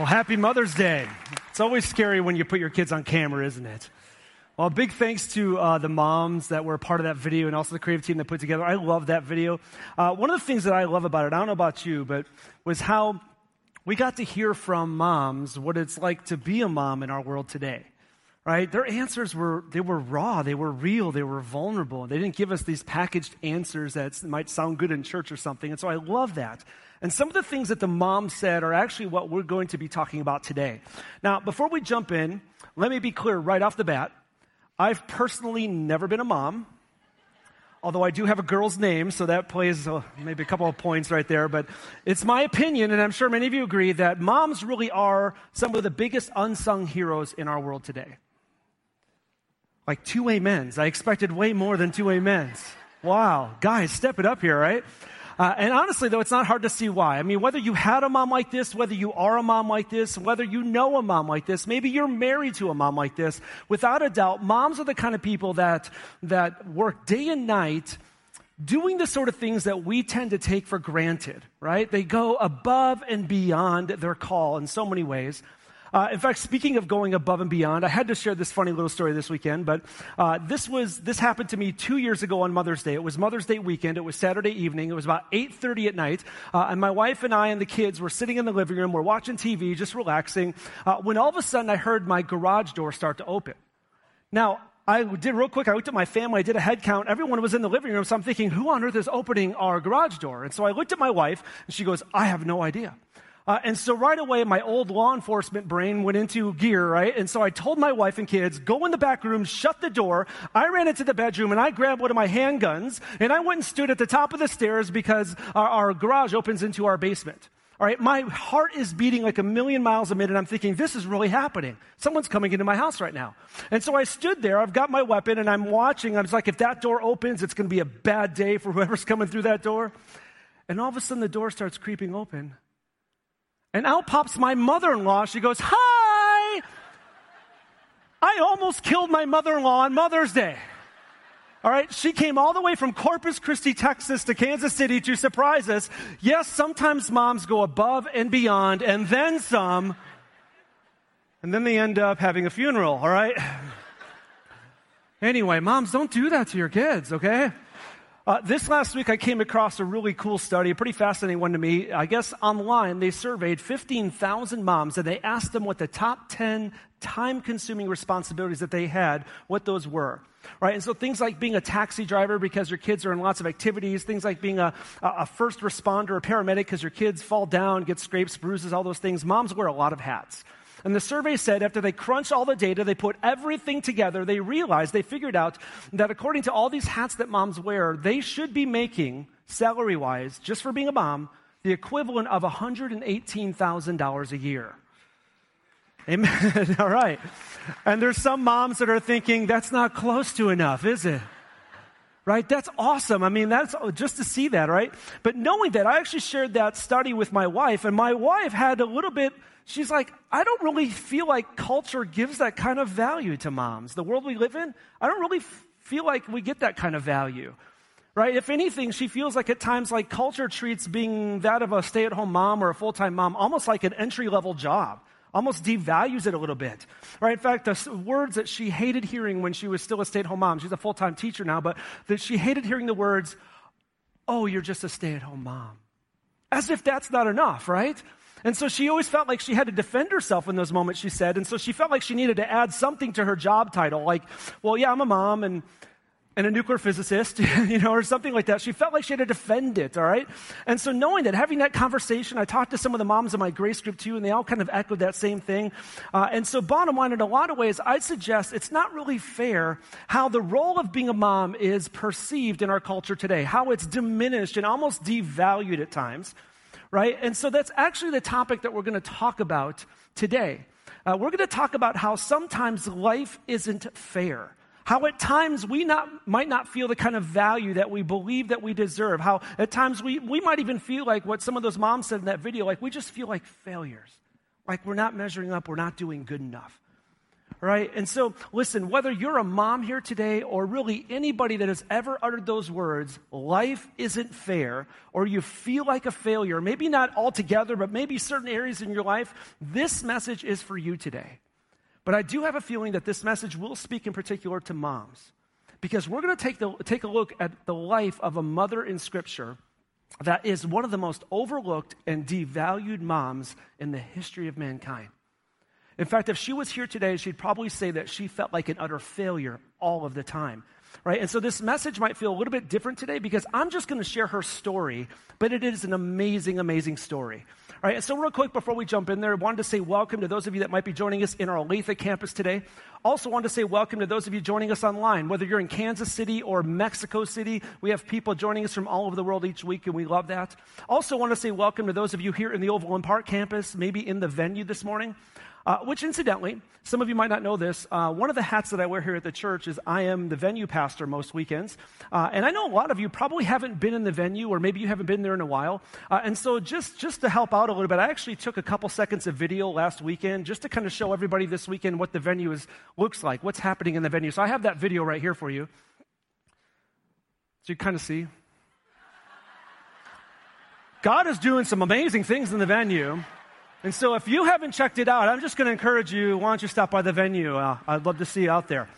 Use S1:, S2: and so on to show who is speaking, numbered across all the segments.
S1: Well, happy Mother's Day. It's always scary when you put your kids on camera, isn't it? Well, big thanks to uh, the moms that were part of that video and also the creative team that put together. I love that video. Uh, one of the things that I love about it, I don't know about you, but was how we got to hear from moms what it's like to be a mom in our world today right their answers were they were raw they were real they were vulnerable they didn't give us these packaged answers that might sound good in church or something and so i love that and some of the things that the mom said are actually what we're going to be talking about today. Now, before we jump in, let me be clear right off the bat. I've personally never been a mom, although I do have a girl's name, so that plays uh, maybe a couple of points right there. But it's my opinion, and I'm sure many of you agree, that moms really are some of the biggest unsung heroes in our world today. Like two amens. I expected way more than two amens. Wow. Guys, step it up here, right? Uh, and honestly, though, it's not hard to see why. I mean, whether you had a mom like this, whether you are a mom like this, whether you know a mom like this, maybe you're married to a mom like this, without a doubt, moms are the kind of people that, that work day and night doing the sort of things that we tend to take for granted, right? They go above and beyond their call in so many ways. Uh, in fact, speaking of going above and beyond, I had to share this funny little story this weekend. But uh, this was this happened to me two years ago on Mother's Day. It was Mother's Day weekend. It was Saturday evening. It was about 8:30 at night, uh, and my wife and I and the kids were sitting in the living room. We're watching TV, just relaxing. Uh, when all of a sudden, I heard my garage door start to open. Now, I did real quick. I looked at my family. I did a head count. Everyone was in the living room. So I'm thinking, who on earth is opening our garage door? And so I looked at my wife, and she goes, I have no idea. Uh, and so right away, my old law enforcement brain went into gear, right? And so I told my wife and kids, go in the back room, shut the door. I ran into the bedroom and I grabbed one of my handguns and I went and stood at the top of the stairs because our, our garage opens into our basement. All right, my heart is beating like a million miles a minute. I'm thinking, this is really happening. Someone's coming into my house right now. And so I stood there, I've got my weapon, and I'm watching. I was like, if that door opens, it's going to be a bad day for whoever's coming through that door. And all of a sudden, the door starts creeping open. And out pops my mother in law. She goes, Hi! I almost killed my mother in law on Mother's Day. All right, she came all the way from Corpus Christi, Texas to Kansas City to surprise us. Yes, sometimes moms go above and beyond and then some, and then they end up having a funeral, all right? Anyway, moms, don't do that to your kids, okay? Uh, this last week, I came across a really cool study, a pretty fascinating one to me. I guess online, they surveyed 15,000 moms and they asked them what the top 10 time consuming responsibilities that they had, what those were. Right? And so things like being a taxi driver because your kids are in lots of activities, things like being a, a first responder, a paramedic because your kids fall down, get scrapes, bruises, all those things. Moms wear a lot of hats. And the survey said after they crunched all the data, they put everything together, they realized, they figured out that according to all these hats that moms wear, they should be making, salary wise, just for being a mom, the equivalent of $118,000 a year. Amen. all right. And there's some moms that are thinking, that's not close to enough, is it? right? That's awesome. I mean, that's just to see that, right? But knowing that, I actually shared that study with my wife, and my wife had a little bit she's like, I don't really feel like culture gives that kind of value to moms. The world we live in, I don't really f- feel like we get that kind of value. Right? If anything, she feels like at times like culture treats being that of a stay at home mom or a full time mom almost like an entry level job, almost devalues it a little bit. Right? In fact, the words that she hated hearing when she was still a stay at home mom, she's a full time teacher now, but that she hated hearing the words, oh, you're just a stay at home mom. As if that's not enough, right? And so she always felt like she had to defend herself in those moments, she said. And so she felt like she needed to add something to her job title, like, well, yeah, I'm a mom and, and a nuclear physicist, you know, or something like that. She felt like she had to defend it, all right? And so knowing that, having that conversation, I talked to some of the moms in my grace group too, and they all kind of echoed that same thing. Uh, and so bottom line, in a lot of ways, I'd suggest it's not really fair how the role of being a mom is perceived in our culture today, how it's diminished and almost devalued at times right? And so that's actually the topic that we're going to talk about today. uh, we're going to talk about how sometimes life isn't fair. How at times we not, might not feel the kind of value that we believe that we deserve. How at times we, we might even feel like what some of those moms said in that video, like we just feel like failures. Like we're not measuring up, we're not doing good enough right? And so, listen, whether you're a mom here today or really anybody that has ever uttered those words, life isn't fair, or you feel like a failure, maybe not altogether, but maybe certain areas in your life, this message is for you today. But I do have a feeling that this message will speak in particular to moms. Because we're going to take, the, take a look at the life of a mother in Scripture that is one of the most overlooked and devalued moms in the history of mankind. In fact, if she was here today, she'd probably say that she felt like an utter failure all of the time. Right? And so this message might feel a little bit different today because I'm just going to share her story, but it is an amazing, amazing story. All right, and so real quick before we jump in there, I wanted to say welcome to those of you that might be joining us in our Olathe campus today. Also wanted to say welcome to those of you joining us online, whether you're in Kansas City or Mexico City. We have people joining us from all over the world each week, and we love that. Also want to say welcome to those of you here in the Overland Park campus, maybe in the venue this morning. Uh, which, incidentally, some of you might not know this. Uh, one of the hats that I wear here at the church is I am the venue pastor most weekends. Uh, and I know a lot of you probably haven't been in the venue, or maybe you haven't been there in a while. Uh, and so, just, just to help out a little bit, I actually took a couple seconds of video last weekend just to kind of show everybody this weekend what the venue is, looks like, what's happening in the venue. So, I have that video right here for you. So, you kind of see. God is doing some amazing things in the venue. And so if you haven't checked it out, I'm just going to encourage you, why don't you stop by the venue? Uh, I'd love to see you out there.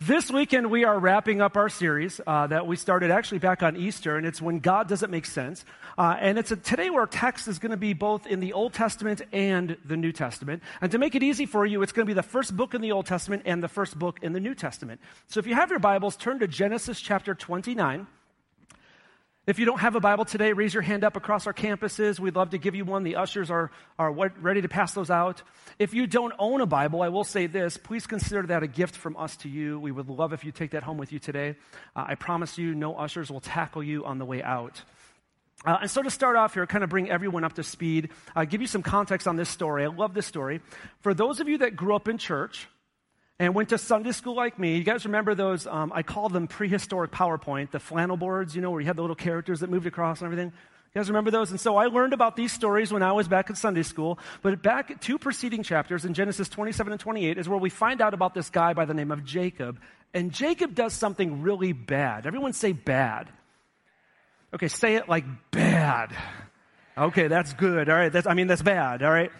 S1: This weekend, we are wrapping up our series uh, that we started actually back on Easter, and it's When God Doesn't Make Sense. Uh, and it's a, today our text is going to be both in the Old Testament and the New Testament. And to make it easy for you, it's going to be the first book in the Old Testament and the first book in the New Testament. So if you have your Bibles, turn to Genesis chapter 29. If you don't have a Bible today, raise your hand up across our campuses. We'd love to give you one. The ushers are, are ready to pass those out. If you don't own a Bible, I will say this please consider that a gift from us to you. We would love if you take that home with you today. Uh, I promise you, no ushers will tackle you on the way out. Uh, and so, to start off here, kind of bring everyone up to speed, uh, give you some context on this story. I love this story. For those of you that grew up in church, and went to Sunday school like me. You guys remember those? Um, I call them prehistoric PowerPoint, the flannel boards, you know, where you had the little characters that moved across and everything. You guys remember those? And so I learned about these stories when I was back in Sunday school. But back two preceding chapters in Genesis 27 and 28 is where we find out about this guy by the name of Jacob. And Jacob does something really bad. Everyone say bad. Okay, say it like bad. Okay, that's good. All right, that's, I mean, that's bad. All right.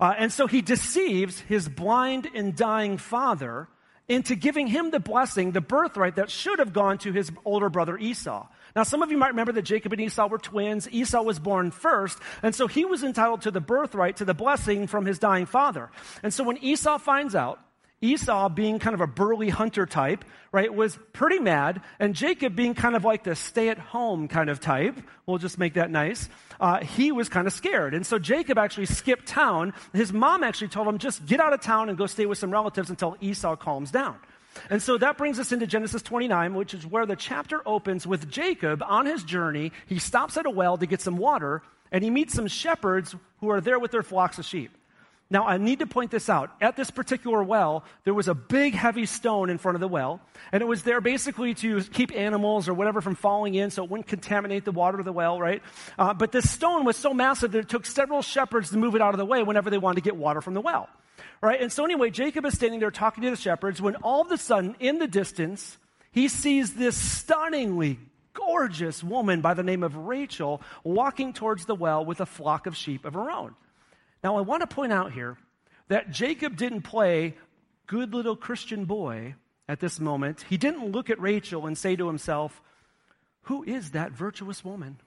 S1: Uh, and so he deceives his blind and dying father into giving him the blessing, the birthright that should have gone to his older brother Esau. Now, some of you might remember that Jacob and Esau were twins. Esau was born first, and so he was entitled to the birthright, to the blessing from his dying father. And so when Esau finds out Esau, being kind of a burly hunter type, right, was pretty mad. And Jacob, being kind of like the stay at home kind of type, we'll just make that nice, uh, he was kind of scared. And so Jacob actually skipped town. His mom actually told him, just get out of town and go stay with some relatives until Esau calms down. And so that brings us into Genesis 29, which is where the chapter opens with Jacob on his journey. He stops at a well to get some water, and he meets some shepherds who are there with their flocks of sheep. Now, I need to point this out. At this particular well, there was a big, heavy stone in front of the well, and it was there basically to keep animals or whatever from falling in so it wouldn't contaminate the water of the well, right? Uh, but this stone was so massive that it took several shepherds to move it out of the way whenever they wanted to get water from the well, right? And so, anyway, Jacob is standing there talking to the shepherds when all of a sudden, in the distance, he sees this stunningly gorgeous woman by the name of Rachel walking towards the well with a flock of sheep of her own. Now, I want to point out here that Jacob didn't play good little Christian boy at this moment. He didn't look at Rachel and say to himself, Who is that virtuous woman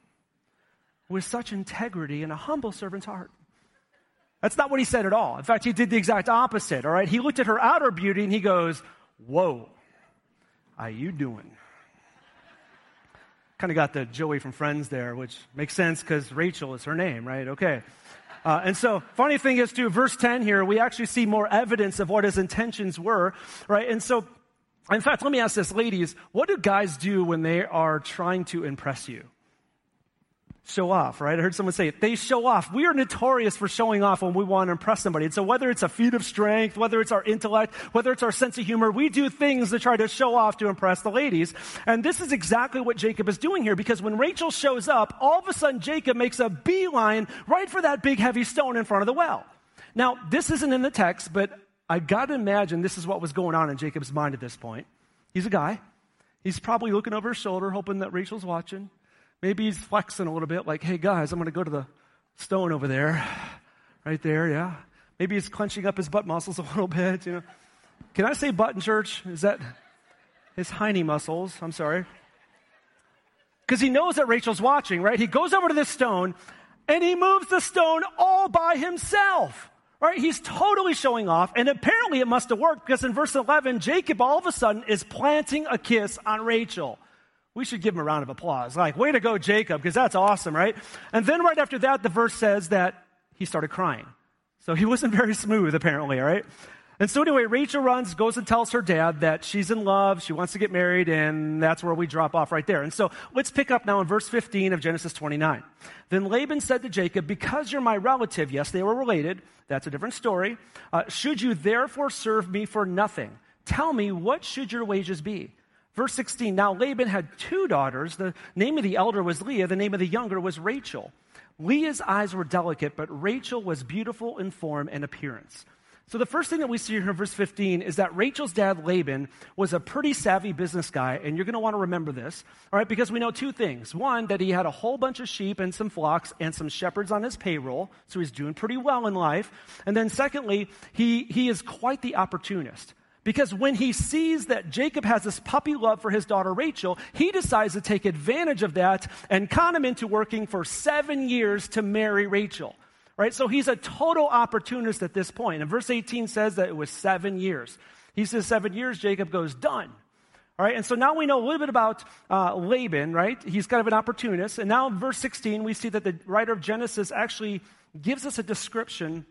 S1: with such integrity and a humble servant's heart? That's not what he said at all. In fact, he did the exact opposite, all right? He looked at her outer beauty and he goes, Whoa, how you doing? Kind of got the Joey from Friends there, which makes sense because Rachel is her name, right? Okay. Uh, and so, funny thing is, too, verse 10 here, we actually see more evidence of what his intentions were, right? And so, in fact, let me ask this, ladies, what do guys do when they are trying to impress you? Show off, right? I heard someone say it. They show off. We are notorious for showing off when we want to impress somebody. And so whether it's a feat of strength, whether it's our intellect, whether it's our sense of humor, we do things to try to show off to impress the ladies. And this is exactly what Jacob is doing here because when Rachel shows up, all of a sudden Jacob makes a beeline right for that big heavy stone in front of the well. Now, this isn't in the text, but I got to imagine this is what was going on in Jacob's mind at this point. He's a guy. He's probably looking over his shoulder, hoping that Rachel's watching. Maybe he's flexing a little bit, like, hey guys, I'm going to go to the stone over there. Right there, yeah. Maybe he's clenching up his butt muscles a little bit, you know. Can I say butt in church? Is that his hiney muscles? I'm sorry. Because he knows that Rachel's watching, right? He goes over to this stone and he moves the stone all by himself. Right? He's totally showing off, and apparently it must have worked because in verse 11, Jacob all of a sudden is planting a kiss on Rachel. We should give him a round of applause. Like, way to go, Jacob, because that's awesome, right? And then right after that, the verse says that he started crying. So he wasn't very smooth, apparently, all right? And so anyway, Rachel runs, goes and tells her dad that she's in love, she wants to get married, and that's where we drop off right there. And so let's pick up now in verse 15 of Genesis 29. Then Laban said to Jacob, Because you're my relative, yes, they were related, that's a different story. Uh, should you therefore serve me for nothing? Tell me, what should your wages be? Verse 16 Now Laban had two daughters. The name of the elder was Leah, the name of the younger was Rachel. Leah's eyes were delicate, but Rachel was beautiful in form and appearance. So the first thing that we see here in verse 15 is that Rachel's dad, Laban, was a pretty savvy business guy, and you're going to want to remember this, all right, because we know two things. One, that he had a whole bunch of sheep and some flocks and some shepherds on his payroll, so he's doing pretty well in life. And then secondly, he, he is quite the opportunist. Because when he sees that Jacob has this puppy love for his daughter Rachel, he decides to take advantage of that and con him into working for seven years to marry Rachel. Right? So he's a total opportunist at this point. And verse 18 says that it was seven years. He says seven years, Jacob goes, done. All right, and so now we know a little bit about uh, Laban, right? He's kind of an opportunist. And now in verse 16, we see that the writer of Genesis actually gives us a description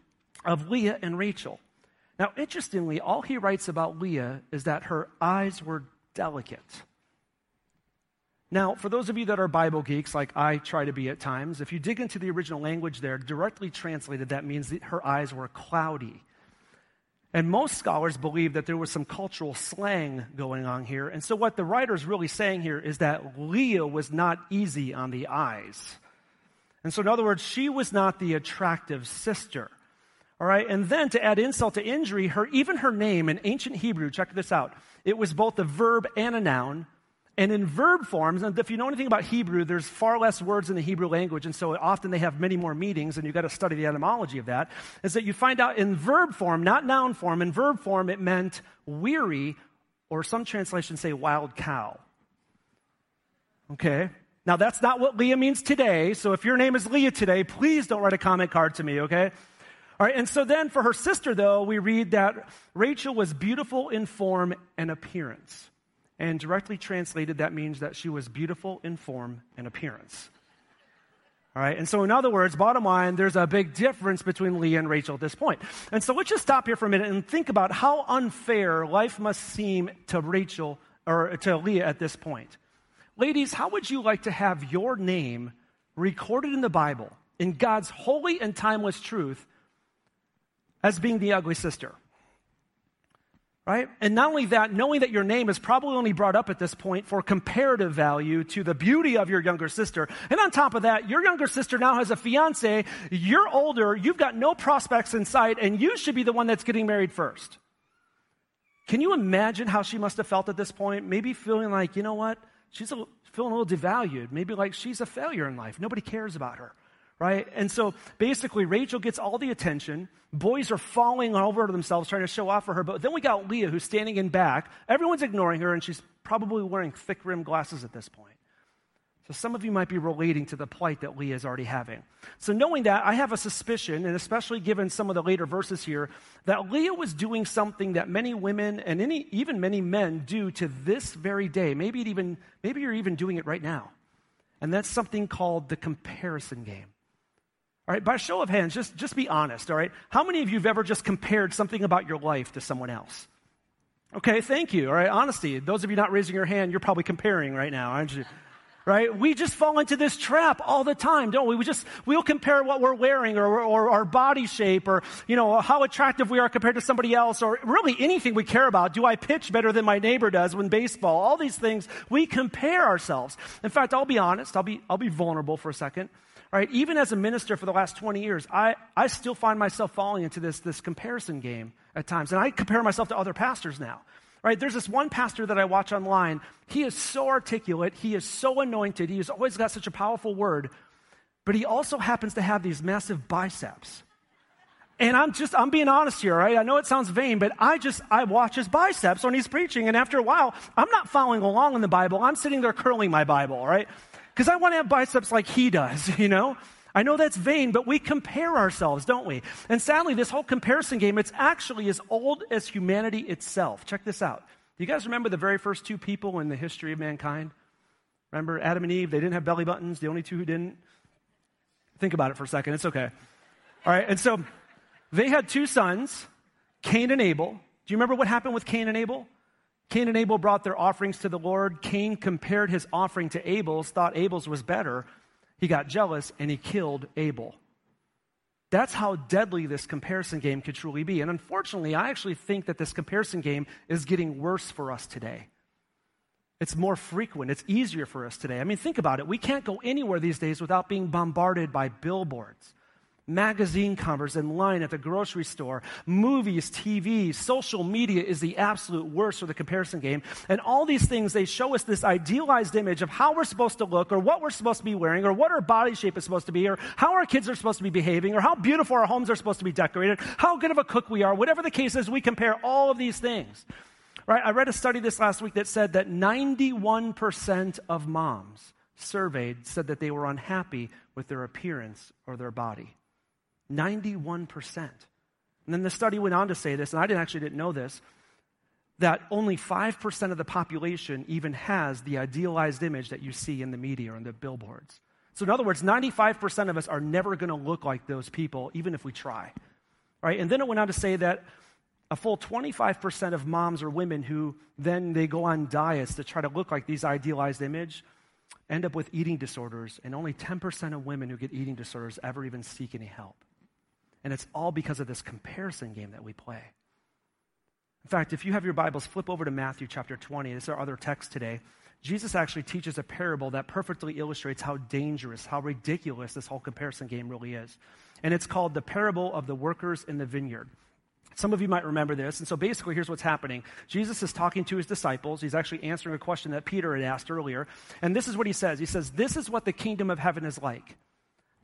S1: of Leah and Rachel. Now, interestingly, all he writes about Leah is that her eyes were delicate. Now, for those of you that are Bible geeks, like I try to be at times, if you dig into the original language there, directly translated, that means that her eyes were cloudy. And most scholars believe that there was some cultural slang going on here. And so, what the writer is really saying here is that Leah was not easy on the eyes. And so, in other words, she was not the attractive sister. All right, and then to add insult to injury, her even her name in ancient Hebrew, check this out. It was both a verb and a noun. And in verb forms, and if you know anything about Hebrew, there's far less words in the Hebrew language, and so often they have many more meanings, and you've got to study the etymology of that. Is that you find out in verb form, not noun form, in verb form it meant weary, or some translations say wild cow. Okay? Now that's not what Leah means today, so if your name is Leah today, please don't write a comment card to me, okay? All right, and so then for her sister, though, we read that Rachel was beautiful in form and appearance. And directly translated, that means that she was beautiful in form and appearance. All right, and so in other words, bottom line, there's a big difference between Leah and Rachel at this point. And so let's just stop here for a minute and think about how unfair life must seem to Rachel or to Leah at this point. Ladies, how would you like to have your name recorded in the Bible, in God's holy and timeless truth, as being the ugly sister. Right? And not only that, knowing that your name is probably only brought up at this point for comparative value to the beauty of your younger sister. And on top of that, your younger sister now has a fiance, you're older, you've got no prospects in sight, and you should be the one that's getting married first. Can you imagine how she must have felt at this point? Maybe feeling like, you know what? She's a, feeling a little devalued. Maybe like she's a failure in life. Nobody cares about her right? And so basically, Rachel gets all the attention. Boys are falling all over themselves trying to show off for her. But then we got Leah who's standing in back. Everyone's ignoring her, and she's probably wearing thick rimmed glasses at this point. So some of you might be relating to the plight that Leah is already having. So knowing that, I have a suspicion, and especially given some of the later verses here, that Leah was doing something that many women and any, even many men do to this very day. Maybe even maybe you're even doing it right now. And that's something called the comparison game. All right, by show of hands, just, just be honest, all right? How many of you have ever just compared something about your life to someone else? Okay, thank you. All right, honesty. Those of you not raising your hand, you're probably comparing right now, aren't you? right? We just fall into this trap all the time, don't we? We just, we'll compare what we're wearing or, or our body shape or, you know, how attractive we are compared to somebody else or really anything we care about. Do I pitch better than my neighbor does when baseball? All these things, we compare ourselves. In fact, I'll be honest, I'll be, I'll be vulnerable for a second. Right, even as a minister for the last 20 years, I, I still find myself falling into this, this comparison game at times. And I compare myself to other pastors now. Right? There's this one pastor that I watch online. He is so articulate. He is so anointed. He has always got such a powerful word. But he also happens to have these massive biceps. And I'm just, I'm being honest here, right? I know it sounds vain, but I just, I watch his biceps when he's preaching. And after a while, I'm not following along in the Bible. I'm sitting there curling my Bible, right? Because I want to have biceps like he does, you know? I know that's vain, but we compare ourselves, don't we? And sadly, this whole comparison game, it's actually as old as humanity itself. Check this out. Do you guys remember the very first two people in the history of mankind? Remember Adam and Eve? They didn't have belly buttons, the only two who didn't. Think about it for a second. It's okay. All right, and so they had two sons, Cain and Abel. Do you remember what happened with Cain and Abel? Cain and Abel brought their offerings to the Lord. Cain compared his offering to Abel's, thought Abel's was better. He got jealous and he killed Abel. That's how deadly this comparison game could truly be. And unfortunately, I actually think that this comparison game is getting worse for us today. It's more frequent, it's easier for us today. I mean, think about it. We can't go anywhere these days without being bombarded by billboards magazine covers in line at the grocery store, movies, TV, social media is the absolute worst for the comparison game. And all these things, they show us this idealized image of how we're supposed to look or what we're supposed to be wearing or what our body shape is supposed to be or how our kids are supposed to be behaving or how beautiful our homes are supposed to be decorated, how good of a cook we are, whatever the case is, we compare all of these things. Right? I read a study this last week that said that 91% of moms surveyed said that they were unhappy with their appearance or their body. 91%. And then the study went on to say this, and I didn't, actually didn't know this, that only 5% of the population even has the idealized image that you see in the media or in the billboards. So, in other words, 95% of us are never going to look like those people, even if we try. Right? And then it went on to say that a full 25% of moms or women who then they go on diets to try to look like these idealized image end up with eating disorders, and only 10% of women who get eating disorders ever even seek any help. And it's all because of this comparison game that we play. In fact, if you have your Bibles, flip over to Matthew chapter 20. This is our other text today. Jesus actually teaches a parable that perfectly illustrates how dangerous, how ridiculous this whole comparison game really is. And it's called the parable of the workers in the vineyard. Some of you might remember this. And so basically, here's what's happening Jesus is talking to his disciples. He's actually answering a question that Peter had asked earlier. And this is what he says He says, This is what the kingdom of heaven is like.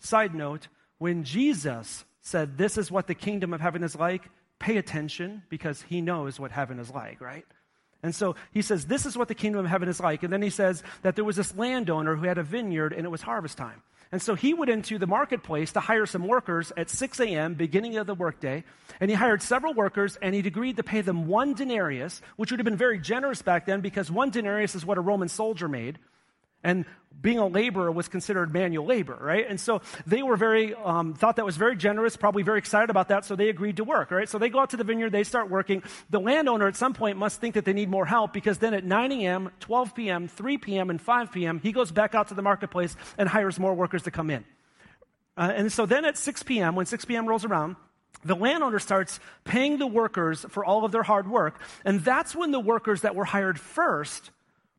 S1: Side note, when Jesus said, This is what the kingdom of heaven is like, pay attention because he knows what heaven is like, right? And so he says, This is what the kingdom of heaven is like. And then he says that there was this landowner who had a vineyard and it was harvest time. And so he went into the marketplace to hire some workers at 6 a.m., beginning of the workday. And he hired several workers and he'd agreed to pay them one denarius, which would have been very generous back then because one denarius is what a Roman soldier made. And being a laborer was considered manual labor, right? And so they were very, um, thought that was very generous, probably very excited about that, so they agreed to work, right? So they go out to the vineyard, they start working. The landowner at some point must think that they need more help because then at 9 a.m., 12 p.m., 3 p.m., and 5 p.m., he goes back out to the marketplace and hires more workers to come in. Uh, and so then at 6 p.m., when 6 p.m. rolls around, the landowner starts paying the workers for all of their hard work. And that's when the workers that were hired first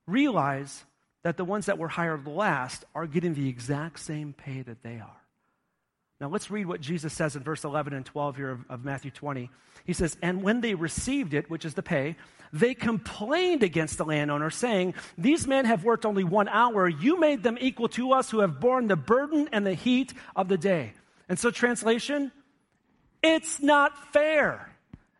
S1: realize that the ones that were hired last are getting the exact same pay that they are. Now, let's read what Jesus says in verse 11 and 12 here of, of, Matthew 20. He says, And when they received it, which is the pay, they complained against the landowner, saying, These men have worked only one hour. You made them equal to us who have borne the burden and the heat of the day. And so, translation, it's not fair.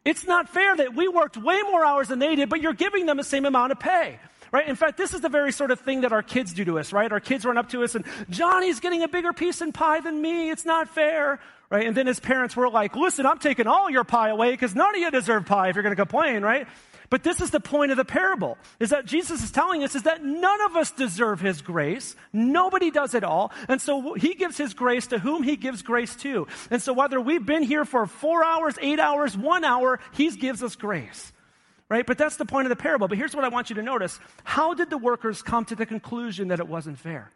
S1: It's not fair that we worked way more hours than they did, but you're giving them the same amount of pay. Right? In fact, this is the very sort of thing that our kids do to us, right? Our kids run up to us and, Johnny's getting a bigger piece in pie than me. It's not fair. Right? And then as parents, we're like, listen, I'm taking all your pie away because none of you deserve pie if you're going to complain, right? But this is the point of the parable, is that Jesus is telling us is that none of us deserve his grace. Nobody does it all. And so he gives his grace to whom he gives grace to. And so whether we've been here for four hours, eight hours, one hour, he gives us grace. Right? But that's the point of the parable. But here's what I want you to notice How did the workers come to the conclusion that it wasn't fair?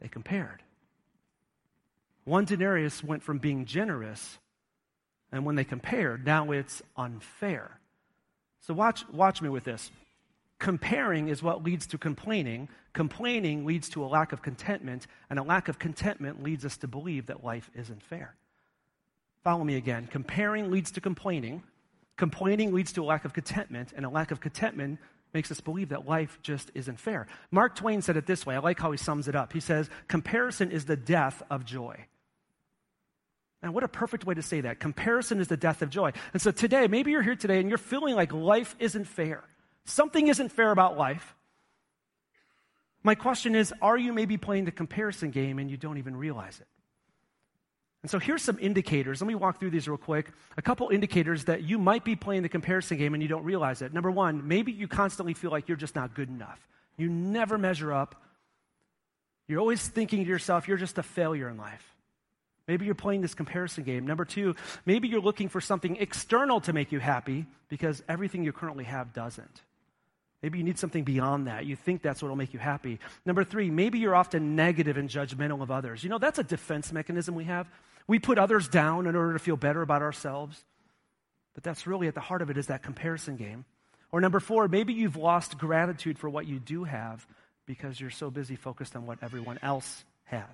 S1: They compared. One denarius went from being generous, and when they compared, now it's unfair. So watch, watch me with this. Comparing is what leads to complaining. Complaining leads to a lack of contentment, and a lack of contentment leads us to believe that life isn't fair. Follow me again. Comparing leads to complaining. Complaining leads to a lack of contentment, and a lack of contentment makes us believe that life just isn't fair. Mark Twain said it this way. I like how he sums it up. He says, Comparison is the death of joy. And what a perfect way to say that. Comparison is the death of joy. And so today, maybe you're here today and you're feeling like life isn't fair. Something isn't fair about life. My question is are you maybe playing the comparison game and you don't even realize it? And so here's some indicators. Let me walk through these real quick. A couple indicators that you might be playing the comparison game and you don't realize it. Number one, maybe you constantly feel like you're just not good enough. You never measure up. You're always thinking to yourself, you're just a failure in life. Maybe you're playing this comparison game. Number two, maybe you're looking for something external to make you happy because everything you currently have doesn't. Maybe you need something beyond that. You think that's what will make you happy. Number three, maybe you're often negative and judgmental of others. You know, that's a defense mechanism we have. We put others down in order to feel better about ourselves. But that's really at the heart of it is that comparison game. Or number four, maybe you've lost gratitude for what you do have because you're so busy focused on what everyone else has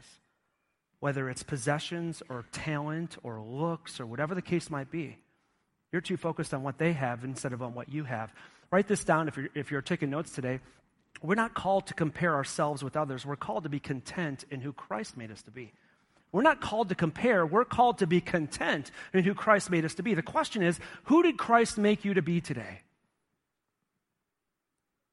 S1: whether it's possessions or talent or looks or whatever the case might be. You're too focused on what they have instead of on what you have. Write this down if you're, if you're taking notes today. We're not called to compare ourselves with others. We're called to be content in who Christ made us to be. We're not called to compare. We're called to be content in who Christ made us to be. The question is, who did Christ make you to be today?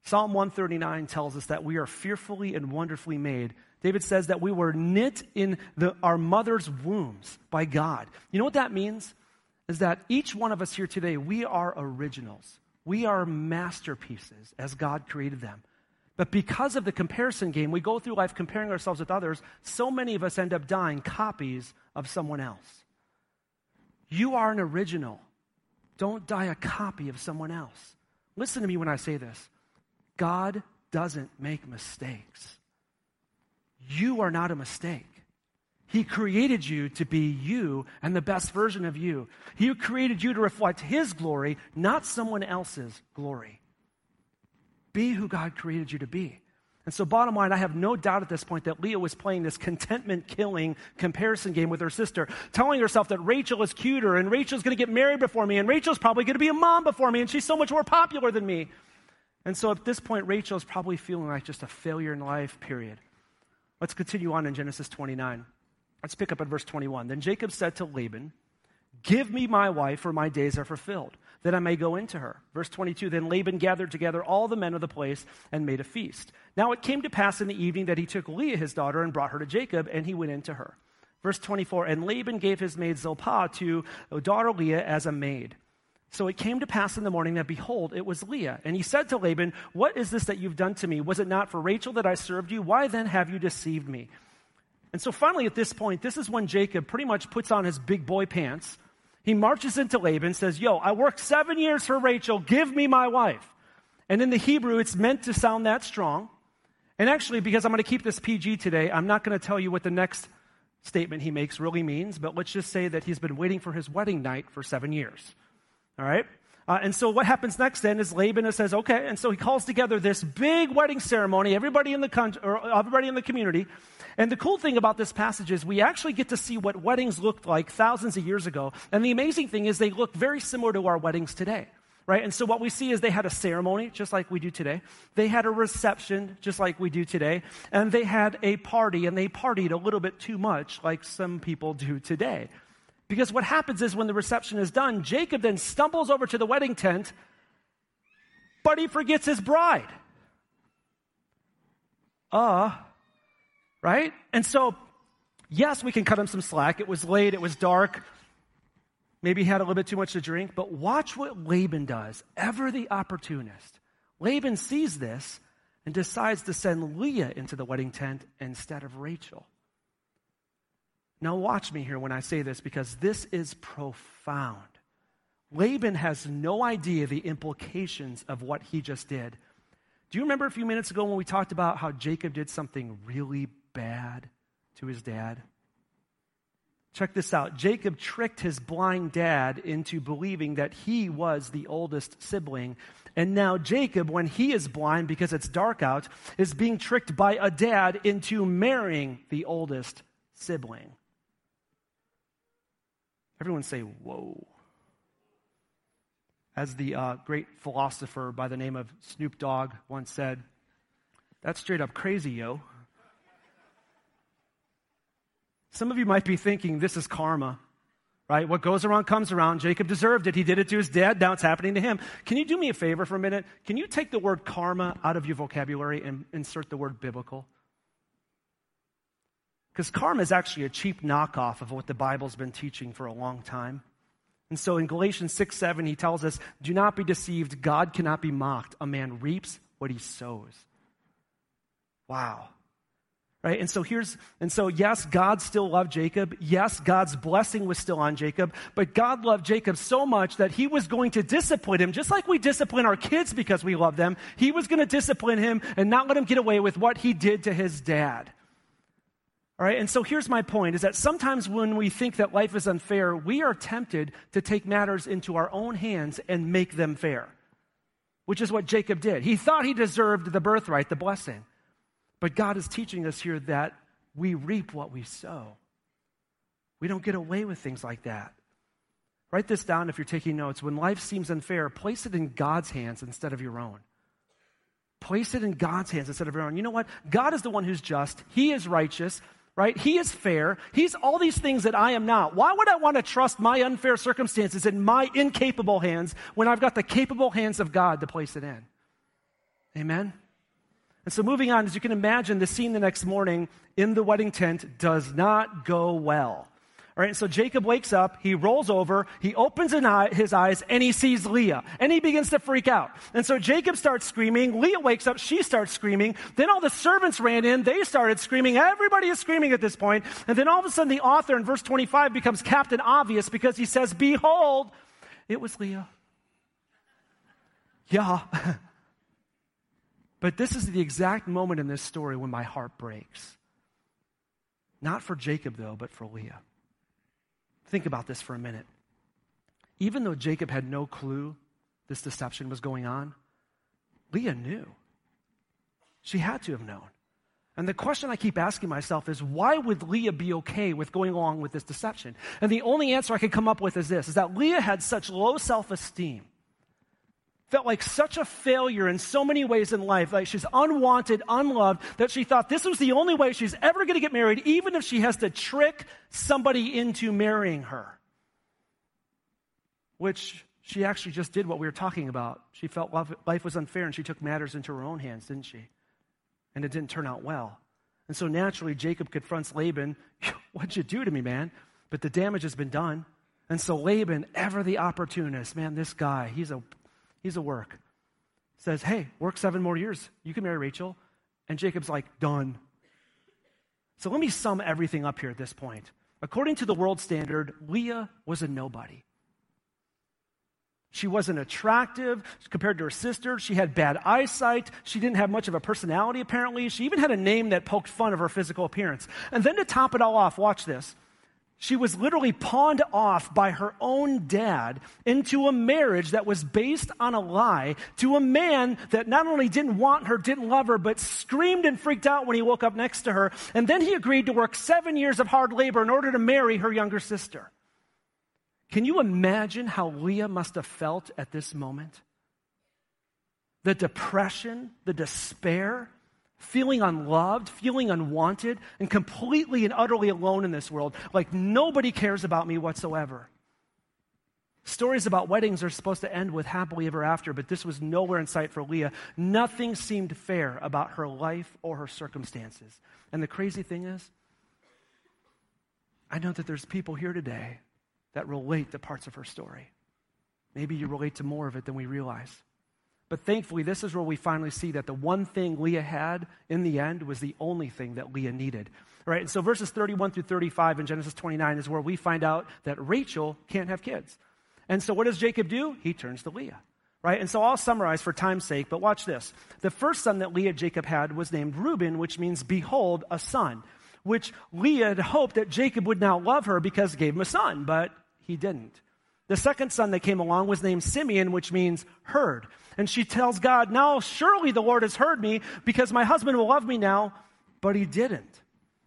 S1: Psalm 139 tells us that we are fearfully and wonderfully made David says that we were knit in the, our mother's wombs by God. You know what that means? Is that each one of us here today, we are originals. We are masterpieces as God created them. But because of the comparison game, we go through life comparing ourselves with others. So many of us end up dying copies of someone else. You are an original. Don't die a copy of someone else. Listen to me when I say this God doesn't make mistakes. You are not a mistake. He created you to be you and the best version of you. He created you to reflect His glory, not someone else's glory. Be who God created you to be. And so, bottom line, I have no doubt at this point that Leah was playing this contentment killing comparison game with her sister, telling herself that Rachel is cuter and Rachel's going to get married before me and Rachel's probably going to be a mom before me and she's so much more popular than me. And so, at this point, Rachel is probably feeling like just a failure in life, period. Let's continue on in Genesis 29. Let's pick up at verse 21. Then Jacob said to Laban, Give me my wife, for my days are fulfilled, that I may go into her. Verse 22 Then Laban gathered together all the men of the place and made a feast. Now it came to pass in the evening that he took Leah his daughter and brought her to Jacob, and he went into her. Verse 24 And Laban gave his maid Zilpah to uh, daughter Leah as a maid. So it came to pass in the morning that behold, it was Leah. And he said to Laban, What is this that you've done to me? Was it not for Rachel that I served you? Why then have you deceived me? And so finally, at this point, this is when Jacob pretty much puts on his big boy pants. He marches into Laban, and says, Yo, I worked seven years for Rachel. Give me my wife. And in the Hebrew, it's meant to sound that strong. And actually, because I'm going to keep this PG today, I'm not going to tell you what the next statement he makes really means, but let's just say that he's been waiting for his wedding night for seven years. All right? Uh, and so what happens next then is Laban says, okay, and so he calls together this big wedding ceremony, everybody in the country, or everybody in the community. And the cool thing about this passage is we actually get to see what weddings looked like thousands of years ago. And the amazing thing is they look very similar to our weddings today. Right? And so what we see is they had a ceremony, just like we do today. They had a reception, just like we do today. And they had a party, and they partied a little bit too much, like some people do today. Because what happens is when the reception is done, Jacob then stumbles over to the wedding tent, but he forgets his bride. Uh, right? And so, yes, we can cut him some slack. It was late, it was dark. Maybe he had a little bit too much to drink, but watch what Laban does. Ever the opportunist. Laban sees this and decides to send Leah into the wedding tent instead of Rachel. Now, watch me here when I say this because this is profound. Laban has no idea the implications of what he just did. Do you remember a few minutes ago when we talked about how Jacob did something really bad to his dad? Check this out. Jacob tricked his blind dad into believing that he was the oldest sibling. And now Jacob, when he is blind because it's dark out, is being tricked by a dad into marrying the oldest sibling. Everyone say, Whoa. As the uh, great philosopher by the name of Snoop Dogg once said, that's straight up crazy, yo. Some of you might be thinking this is karma, right? What goes around comes around. Jacob deserved it. He did it to his dad. Now it's happening to him. Can you do me a favor for a minute? Can you take the word karma out of your vocabulary and insert the word biblical? Because karma is actually a cheap knockoff of what the Bible's been teaching for a long time. And so in Galatians 6 7, he tells us, Do not be deceived. God cannot be mocked. A man reaps what he sows. Wow. Right? And so here's, and so yes, God still loved Jacob. Yes, God's blessing was still on Jacob. But God loved Jacob so much that he was going to discipline him, just like we discipline our kids because we love them. He was going to discipline him and not let him get away with what he did to his dad. All right, and so here's my point is that sometimes when we think that life is unfair, we are tempted to take matters into our own hands and make them fair, which is what Jacob did. He thought he deserved the birthright, the blessing. But God is teaching us here that we reap what we sow. We don't get away with things like that. Write this down if you're taking notes. When life seems unfair, place it in God's hands instead of your own. Place it in God's hands instead of your own. You know what? God is the one who's just, He is righteous, right? He is fair. He's all these things that I am not. Why would I want to trust my unfair circumstances in my incapable hands when I've got the capable hands of God to place it in? Amen? And so, moving on, as you can imagine, the scene the next morning in the wedding tent does not go well. All right, so Jacob wakes up, he rolls over, he opens eye, his eyes, and he sees Leah, and he begins to freak out. And so Jacob starts screaming, Leah wakes up, she starts screaming, then all the servants ran in, they started screaming, everybody is screaming at this point, and then all of a sudden the author in verse 25 becomes Captain Obvious because he says, Behold, it was Leah. Yeah. But this is the exact moment in this story when my heart breaks. Not for Jacob, though, but for Leah. Think about this for a minute. Even though Jacob had no clue this deception was going on, Leah knew. She had to have known. And the question I keep asking myself is why would Leah be okay with going along with this deception? And the only answer I can come up with is this is that Leah had such low self-esteem felt like such a failure in so many ways in life. Like she's unwanted, unloved, that she thought this was the only way she's ever going to get married, even if she has to trick somebody into marrying her. Which she actually just did what we were talking about. She felt life was unfair and she took matters into her own hands, didn't she? And it didn't turn out well. And so naturally, Jacob confronts Laban, What'd you do to me, man? But the damage has been done. And so Laban, ever the opportunist, man, this guy, he's a He's a work. Says, hey, work seven more years. You can marry Rachel. And Jacob's like, done. So let me sum everything up here at this point. According to the world standard, Leah was a nobody. She wasn't attractive compared to her sister. She had bad eyesight. She didn't have much of a personality, apparently. She even had a name that poked fun of her physical appearance. And then to top it all off, watch this. She was literally pawned off by her own dad into a marriage that was based on a lie to a man that not only didn't want her, didn't love her, but screamed and freaked out when he woke up next to her. And then he agreed to work seven years of hard labor in order to marry her younger sister. Can you imagine how Leah must have felt at this moment? The depression, the despair, feeling unloved, feeling unwanted, and completely and utterly alone in this world. Like nobody cares about me whatsoever. Stories about weddings are supposed to end with happily ever after, but this was nowhere in sight for Leah. Nothing seemed fair about her life or her circumstances. And the crazy thing is, I know that there's people here today that relate to parts of her story. Maybe you relate to more of it than we realize. But thankfully, this is where we finally see that the one thing Leah had in the end was the only thing that Leah needed. Right? And so verses 31 through 35 in Genesis 29 is where we find out that Rachel can't have kids. And so what does Jacob do? He turns to Leah. Right? And so I'll summarize for time's sake, but watch this. The first son that Leah Jacob had was named Reuben, which means behold, a son, which Leah had hoped that Jacob would now love her because gave him a son, but he didn't. The second son that came along was named Simeon, which means heard. And she tells God, Now surely the Lord has heard me because my husband will love me now, but he didn't.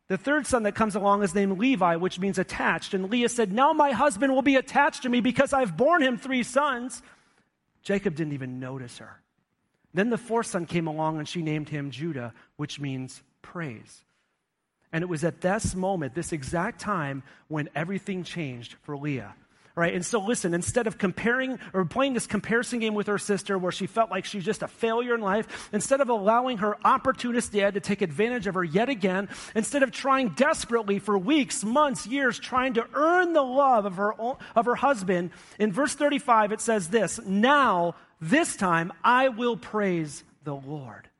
S1: The third son that comes along is named Levi, which means attached. And Leah said, Now my husband will be attached to me because I've borne him three sons. Jacob didn't even notice her. Then the fourth son came along and she named him Judah, which means praise. And it was at this moment, this exact time, when everything changed for Leah right? And so listen, instead of comparing or playing this comparison game with her sister where she felt like she's just a failure in life, instead of allowing her opportunist dad to take advantage of her yet again, instead of trying desperately for weeks, months, years, trying to earn the love of her, of her husband, in verse 35 it says this, now, this time, I will praise the Lord.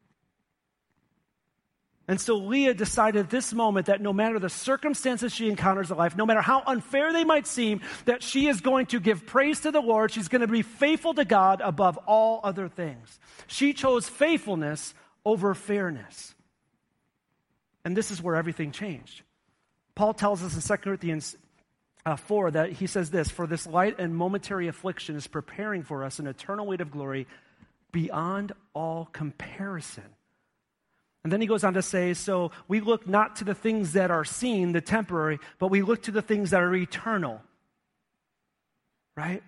S1: And so Leah decided at this moment that no matter the circumstances she encounters in life, no matter how unfair they might seem, that she is going to give praise to the Lord. She's going to be faithful to God above all other things. She chose faithfulness over fairness. And this is where everything changed. Paul tells us in 2 Corinthians uh, 4 that he says this For this light and momentary affliction is preparing for us an eternal weight of glory beyond all comparison and then he goes on to say, so we look not to the things that are seen, the temporary, but we look to the things that are eternal. Right?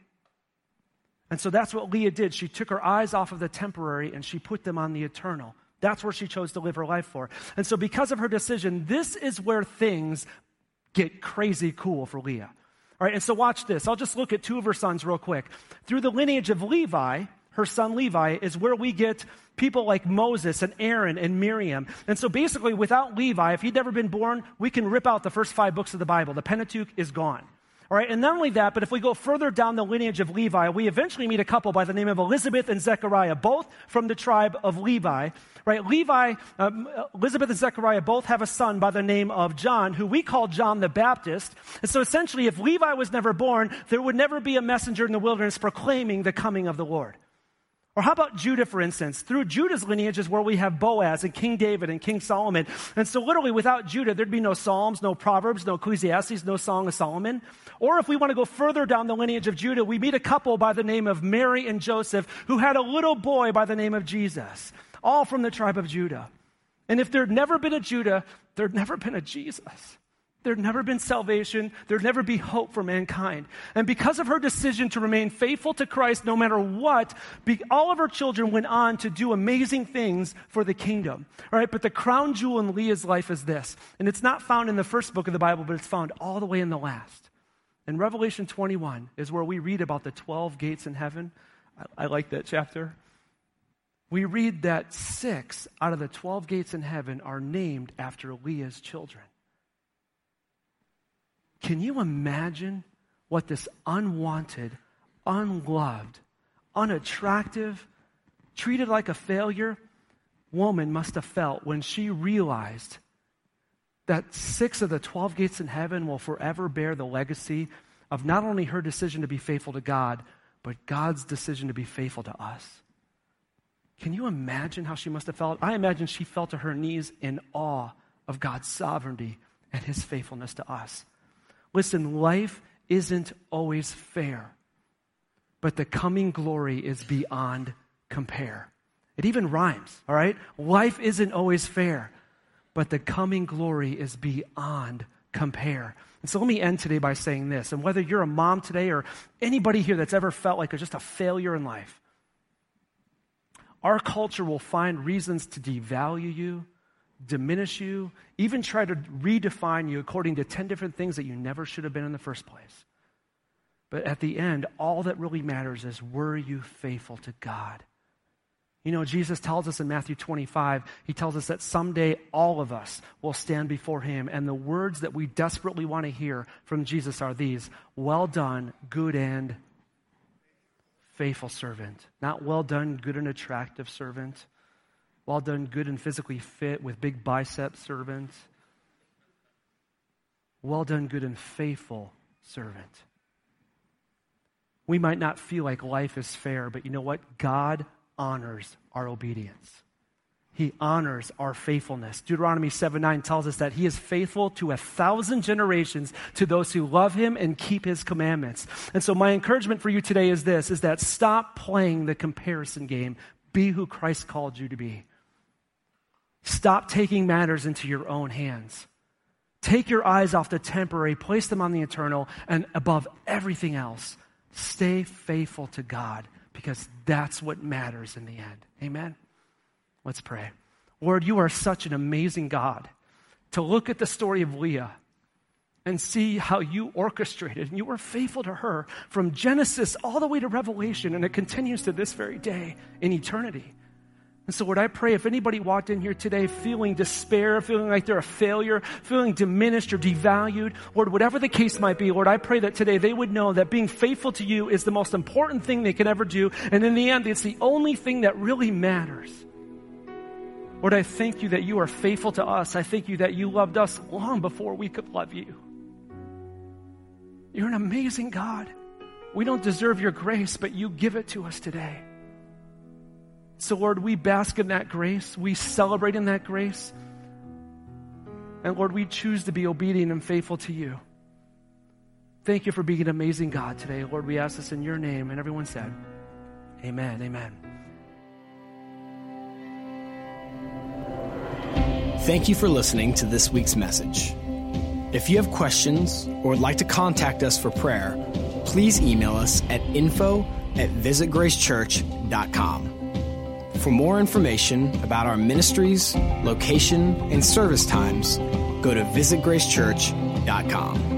S1: And so that's what Leah did. She took her eyes off of the temporary and she put them on the eternal. That's where she chose to live her life for. And so, because of her decision, this is where things get crazy cool for Leah. All right, and so watch this. I'll just look at two of her sons real quick. Through the lineage of Levi, her son Levi, is where we get people like Moses and Aaron and Miriam. And so basically, without Levi, if he'd never been born, we can rip out the first five books of the Bible. The Pentateuch is gone. All right, and not only that, but if we go further down the lineage of Levi, we eventually meet a couple by the name of Elizabeth and Zechariah, both from the tribe of Levi. Right, Levi, um, Elizabeth and Zechariah both have a son by the name of John, who we call John the Baptist. And so essentially, if Levi was never born, there would never be a messenger in the wilderness proclaiming the coming of the Lord. Or how about Judah, for instance? Through Judah's lineage is where we have Boaz and King David and King Solomon. And so, literally, without Judah, there'd be no Psalms, no Proverbs, no Ecclesiastes, no Song of Solomon. Or if we want to go further down the lineage of Judah, we meet a couple by the name of Mary and Joseph who had a little boy by the name of Jesus, all from the tribe of Judah. And if there'd never been a Judah, there'd never been a Jesus there'd never been salvation, there'd never be hope for mankind. And because of her decision to remain faithful to Christ no matter what, all of her children went on to do amazing things for the kingdom. All right, but the crown jewel in Leah's life is this, and it's not found in the first book of the Bible, but it's found all the way in the last. In Revelation 21 is where we read about the 12 gates in heaven. I, I like that chapter. We read that six out of the 12 gates in heaven are named after Leah's children. Can you imagine what this unwanted, unloved, unattractive, treated like a failure woman must have felt when she realized that six of the 12 gates in heaven will forever bear the legacy of not only her decision to be faithful to God, but God's decision to be faithful to us? Can you imagine how she must have felt? I imagine she fell to her knees in awe of God's sovereignty and his faithfulness to us. Listen, life isn't always fair, but the coming glory is beyond compare. It even rhymes, all right? Life isn't always fair, but the coming glory is beyond compare. And so let me end today by saying this. And whether you're a mom today or anybody here that's ever felt like just a failure in life, our culture will find reasons to devalue you, diminish you, even try to redefine you according to 10 different things that you never should have been in the first place. But at the end, all that really matters is were you faithful to God? You know, Jesus tells us in Matthew 25, he tells us that someday all of us will stand before him. And the words that we desperately want to hear from Jesus are these Well done, good and faithful servant. Not well done, good and attractive servant well done, good and physically fit with big biceps servant. Well done, good and faithful servant. We might not feel like life is fair, but you know what? God honors our obedience. He honors our faithfulness. Deuteronomy 7 9 tells us that He is faithful to a thousand generations to those who love Him and keep His commandments. And so, my encouragement for you today is this is that stop playing the comparison game. Be who Christ called you to be. Stop taking matters into your own hands. Take your eyes off the temporary, place them on the eternal, and above everything else, Stay faithful to God because that's what matters in the end. Amen? Let's pray. Lord, you are such an amazing God. To look at the story of Leah and see how you orchestrated and you were faithful to her from Genesis all the way to Revelation, and it continues to this very day in eternity. And so, Lord, I pray if anybody walked in here today feeling despair, feeling like they're a failure, feeling diminished or devalued, Lord, whatever the case might be, Lord, I pray that today they would know that being faithful to you is the most important thing they can ever do. And in the end, it's the only thing that really matters. Lord, I thank you that you are faithful to us. I thank you that you loved us long before we could love you. You're an amazing God. We don't deserve your grace, but you give it to us today. So, Lord, we bask in that grace. We celebrate in that grace. And Lord, we choose to be obedient and faithful to you. Thank you for being an amazing God today. Lord, we ask this in your name. And everyone said, Amen. Amen.
S2: Thank you for listening to this week's message. If you have questions or would like to contact us for prayer, please email us at info at visitgracechurch.com. For more information about our ministries, location, and service times, go to visitgracechurch.com.